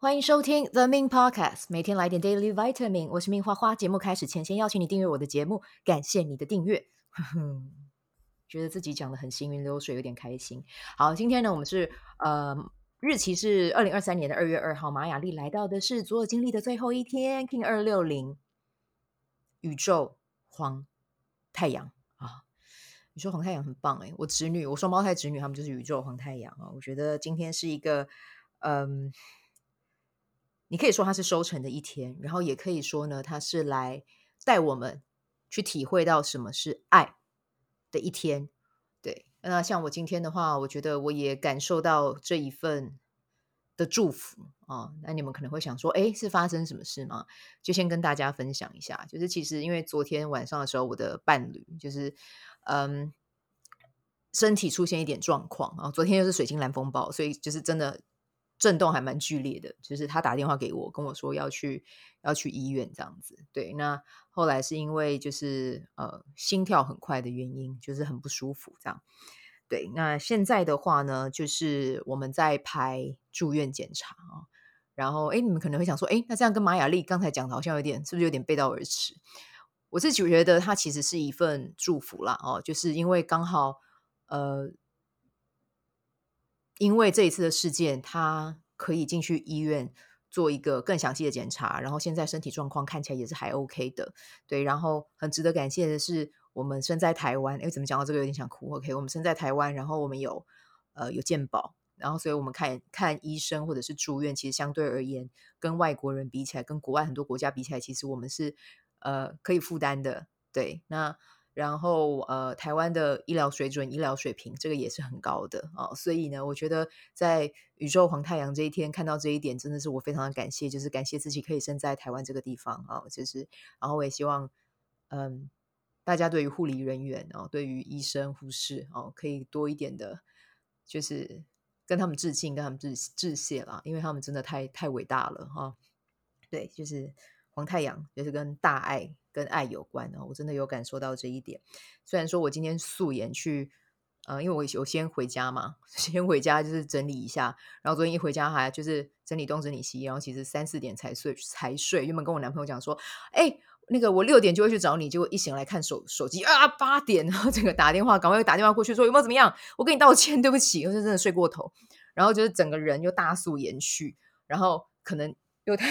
欢迎收听 The Min Podcast，每天来点 Daily Vitamin。我是命花花。节目开始前，先邀请你订阅我的节目，感谢你的订阅。觉得自己讲的很行云流水，有点开心。好，今天呢，我们是呃，日期是二零二三年的二月二号，马雅历来到的是左耳经历的最后一天，King 二六零，宇宙黄太阳啊，宇宙黄太阳很棒诶，我侄女，我双胞胎侄女，他们就是宇宙黄太阳啊。我觉得今天是一个嗯。你可以说它是收成的一天，然后也可以说呢，它是来带我们去体会到什么是爱的一天。对，那像我今天的话，我觉得我也感受到这一份的祝福啊。那你们可能会想说，哎，是发生什么事吗？就先跟大家分享一下，就是其实因为昨天晚上的时候，我的伴侣就是嗯，身体出现一点状况啊。昨天又是水晶蓝风暴，所以就是真的。震动还蛮剧烈的，就是他打电话给我，跟我说要去要去医院这样子。对，那后来是因为就是呃心跳很快的原因，就是很不舒服这样。对，那现在的话呢，就是我们在排住院检查啊。然后哎，你们可能会想说，哎，那这样跟马雅丽刚才讲的好像有点，是不是有点背道而驰？我自己觉得它其实是一份祝福啦哦，就是因为刚好呃。因为这一次的事件，他可以进去医院做一个更详细的检查，然后现在身体状况看起来也是还 OK 的，对。然后很值得感谢的是，我们身在台湾，哎，怎么讲到这个有点想哭？OK，我们身在台湾，然后我们有呃有健保，然后所以我们看看医生或者是住院，其实相对而言，跟外国人比起来，跟国外很多国家比起来，其实我们是呃可以负担的，对。那然后，呃，台湾的医疗水准、医疗水平，这个也是很高的啊、哦。所以呢，我觉得在宇宙黄太阳这一天看到这一点，真的是我非常的感谢，就是感谢自己可以生在台湾这个地方啊、哦。就是，然后我也希望，嗯，大家对于护理人员、哦，对于医生、护士哦，可以多一点的，就是跟他们致敬，跟他们致致谢啦，因为他们真的太太伟大了哈、哦。对，就是黄太阳，就是跟大爱。跟爱有关的，我真的有感受到这一点。虽然说我今天素颜去，呃，因为我有先回家嘛，先回家就是整理一下，然后昨天一回家还就是整理东整理西，然后其实三四点才睡才睡。原本跟我男朋友讲说，哎，那个我六点就会去找你，结果一醒来看手手机啊，八点，然后这个打电话，赶快打电话过去说有没有怎么样？我跟你道歉，对不起，我是真的睡过头，然后就是整个人又大素颜去，然后可能又太，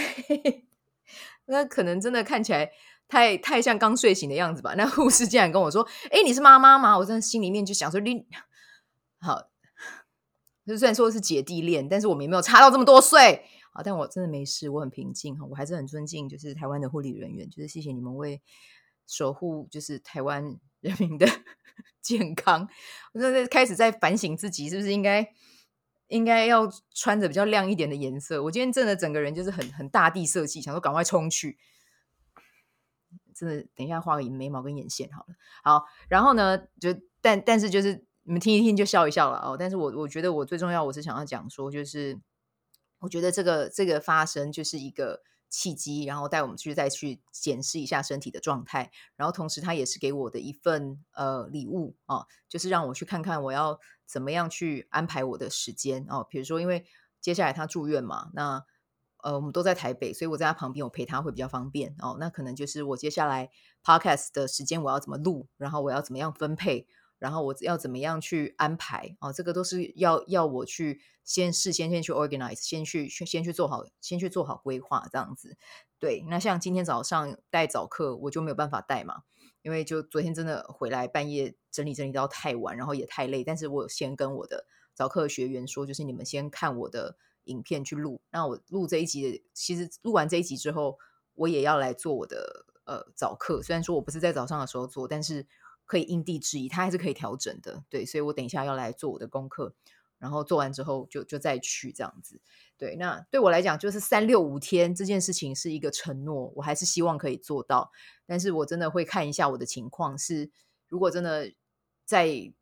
那可能真的看起来。太太像刚睡醒的样子吧？那护士竟然跟我说：“哎，你是妈妈吗？”我真的心里面就想说：“你好，就虽然说是姐弟恋，但是我们也没有差到这么多岁。好，但我真的没事，我很平静哈，我还是很尊敬，就是台湾的护理人员，就是谢谢你们为守护就是台湾人民的 健康。我真的开始在反省自己，是不是应该应该要穿着比较亮一点的颜色？我今天真的整个人就是很很大地色系，想说赶快冲去。”真的，等一下画个眉毛跟眼线好了。好，然后呢，就但但是就是你们听一听就笑一笑了哦。但是我我觉得我最重要，我是想要讲说，就是我觉得这个这个发生就是一个契机，然后带我们去再去检视一下身体的状态，然后同时它也是给我的一份呃礼物哦，就是让我去看看我要怎么样去安排我的时间哦。比如说，因为接下来他住院嘛，那。呃，我们都在台北，所以我在他旁边，我陪他会比较方便哦。那可能就是我接下来 podcast 的时间我要怎么录，然后我要怎么样分配，然后我要怎么样去安排哦。这个都是要要我去先事先先去 organize，先去先去做好，先去做好规划这样子。对，那像今天早上带早课，我就没有办法带嘛，因为就昨天真的回来半夜整理整理到太晚，然后也太累。但是我先跟我的早课学员说，就是你们先看我的。影片去录，那我录这一集，其实录完这一集之后，我也要来做我的呃早课。虽然说我不是在早上的时候做，但是可以因地制宜，它还是可以调整的。对，所以我等一下要来做我的功课，然后做完之后就就再去这样子。对，那对我来讲就是三六五天这件事情是一个承诺，我还是希望可以做到。但是我真的会看一下我的情况是，如果真的在。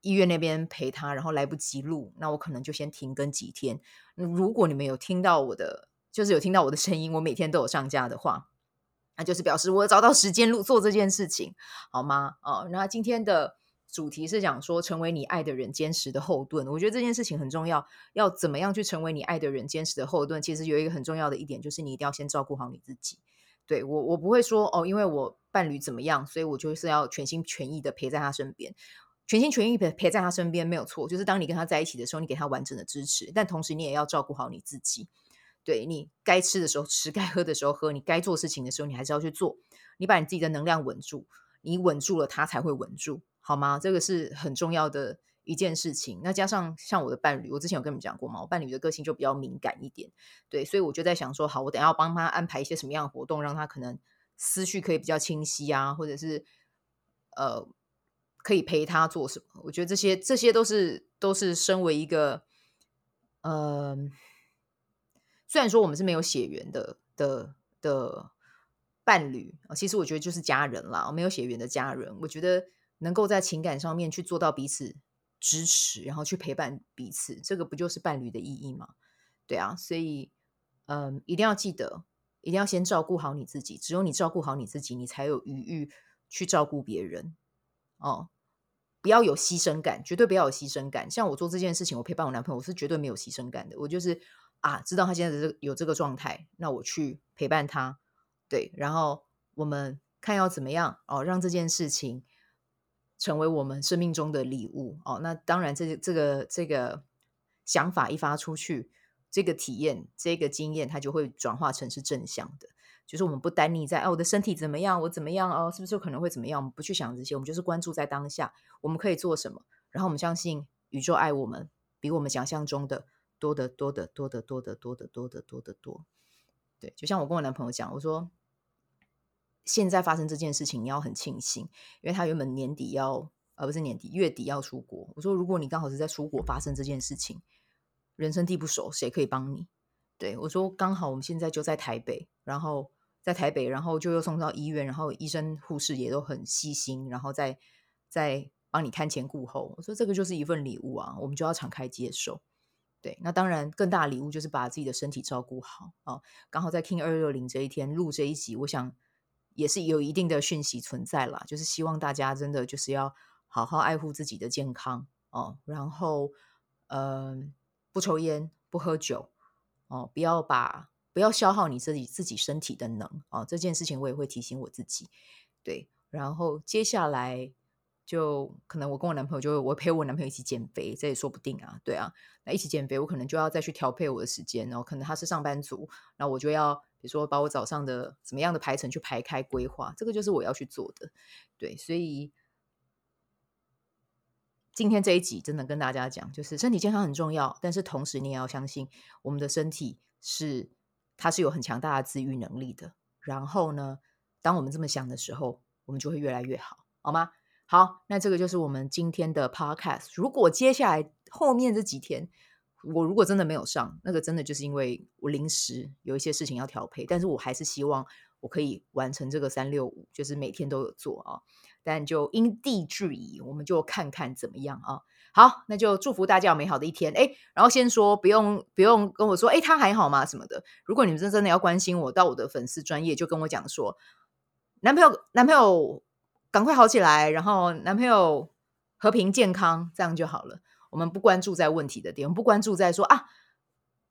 医院那边陪他，然后来不及录，那我可能就先停更几天。如果你们有听到我的，就是有听到我的声音，我每天都有上架的话，那就是表示我找到时间录做这件事情，好吗？哦，那今天的主题是讲说成为你爱的人坚实的后盾。我觉得这件事情很重要，要怎么样去成为你爱的人坚实的后盾？其实有一个很重要的一点，就是你一定要先照顾好你自己。对，我，我不会说哦，因为我伴侣怎么样，所以我就是要全心全意的陪在他身边。全心全意陪陪在他身边没有错，就是当你跟他在一起的时候，你给他完整的支持，但同时你也要照顾好你自己。对，你该吃的时候吃，该喝的时候喝，你该做事情的时候你还是要去做。你把你自己的能量稳住，你稳住了，他才会稳住，好吗？这个是很重要的一件事情。那加上像我的伴侣，我之前有跟你们讲过嘛，我伴侣的个性就比较敏感一点，对，所以我就在想说，好，我等下要帮他安排一些什么样的活动，让他可能思绪可以比较清晰啊，或者是呃。可以陪他做什么？我觉得这些这些都是都是身为一个，呃，虽然说我们是没有血缘的的的伴侣，其实我觉得就是家人啦，没有血缘的家人，我觉得能够在情感上面去做到彼此支持，然后去陪伴彼此，这个不就是伴侣的意义吗？对啊，所以嗯、一定要记得，一定要先照顾好你自己，只有你照顾好你自己，你才有余裕去照顾别人哦。不要有牺牲感，绝对不要有牺牲感。像我做这件事情，我陪伴我男朋友，我是绝对没有牺牲感的。我就是啊，知道他现在有这个状态，那我去陪伴他，对，然后我们看要怎么样哦，让这件事情成为我们生命中的礼物哦。那当然这，这这个这个想法一发出去，这个体验、这个经验，它就会转化成是正向的。就是我们不单溺在哦，我的身体怎么样，我怎么样哦，是不是可能会怎么样？我们不去想这些，我们就是关注在当下，我们可以做什么？然后我们相信宇宙爱我们，比我们想象中的多得多得多得多得多得多得多得多。对，就像我跟我男朋友讲，我说现在发生这件事情，你要很庆幸，因为他原本年底要，而不是年底，月底要出国。我说如果你刚好是在出国发生这件事情，人生地不熟，谁可以帮你？对，我说刚好我们现在就在台北，然后。在台北，然后就又送到医院，然后医生护士也都很细心，然后再再帮你看前顾后。我说这个就是一份礼物啊，我们就要敞开接受。对，那当然更大的礼物就是把自己的身体照顾好啊、哦。刚好在 King 二六零这一天录这一集，我想也是有一定的讯息存在啦，就是希望大家真的就是要好好爱护自己的健康哦，然后呃不抽烟不喝酒哦，不要把。不要消耗你自己自己身体的能啊、哦！这件事情我也会提醒我自己。对，然后接下来就可能我跟我男朋友就我陪我男朋友一起减肥，这也说不定啊。对啊，那一起减肥，我可能就要再去调配我的时间，然后可能他是上班族，那我就要比如说把我早上的怎么样的排程去排开规划，这个就是我要去做的。对，所以今天这一集真的跟大家讲，就是身体健康很重要，但是同时你也要相信我们的身体是。他是有很强大的自愈能力的。然后呢，当我们这么想的时候，我们就会越来越好，好吗？好，那这个就是我们今天的 podcast。如果接下来后面这几天，我如果真的没有上，那个真的就是因为我临时有一些事情要调配。但是我还是希望我可以完成这个三六五，就是每天都有做啊。但就因地制宜，我们就看看怎么样啊。好，那就祝福大家有美好的一天。诶，然后先说，不用不用跟我说，哎，他还好吗？什么的。如果你们真真的要关心我，到我的粉丝专业就跟我讲说，男朋友男朋友赶快好起来，然后男朋友和平健康，这样就好了。我们不关注在问题的点，我们不关注在说啊，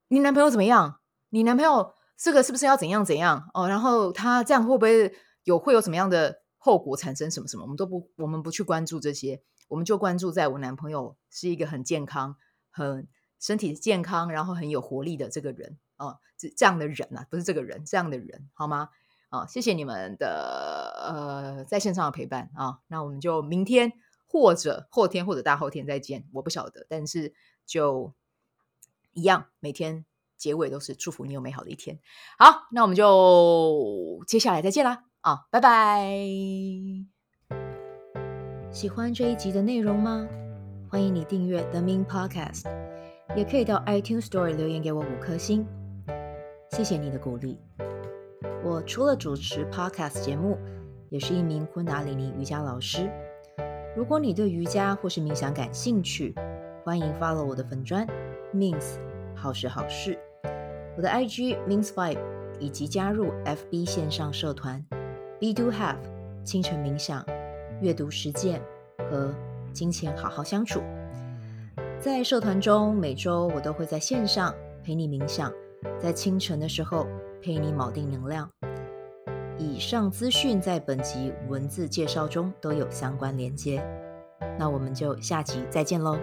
你男朋友怎么样？你男朋友这个是不是要怎样怎样？哦，然后他这样会不会有会有什么样的后果产生？什么什么？我们都不，我们不去关注这些。我们就关注在我男朋友是一个很健康、很身体健康，然后很有活力的这个人啊，这这样的人啊，不是这个人，这样的人，好吗？啊，谢谢你们的呃在线上的陪伴啊，那我们就明天或者后天或者大后天再见，我不晓得，但是就一样，每天结尾都是祝福你有美好的一天。好，那我们就接下来再见啦，啊，拜拜。喜欢这一集的内容吗？欢迎你订阅 The Min Podcast，也可以到 iTunes Store 留言给我五颗星，谢谢你的鼓励。我除了主持 Podcast 节目，也是一名昆达里尼瑜伽老师。如果你对瑜伽或是冥想感兴趣，欢迎 follow 我的粉砖 Mins 好时好事，我的 IG means vibe，以及加入 FB 线上社团 Be Do Have 清晨冥想。阅读实践和金钱好好相处。在社团中，每周我都会在线上陪你冥想，在清晨的时候陪你锚定能量。以上资讯在本集文字介绍中都有相关连接。那我们就下集再见喽。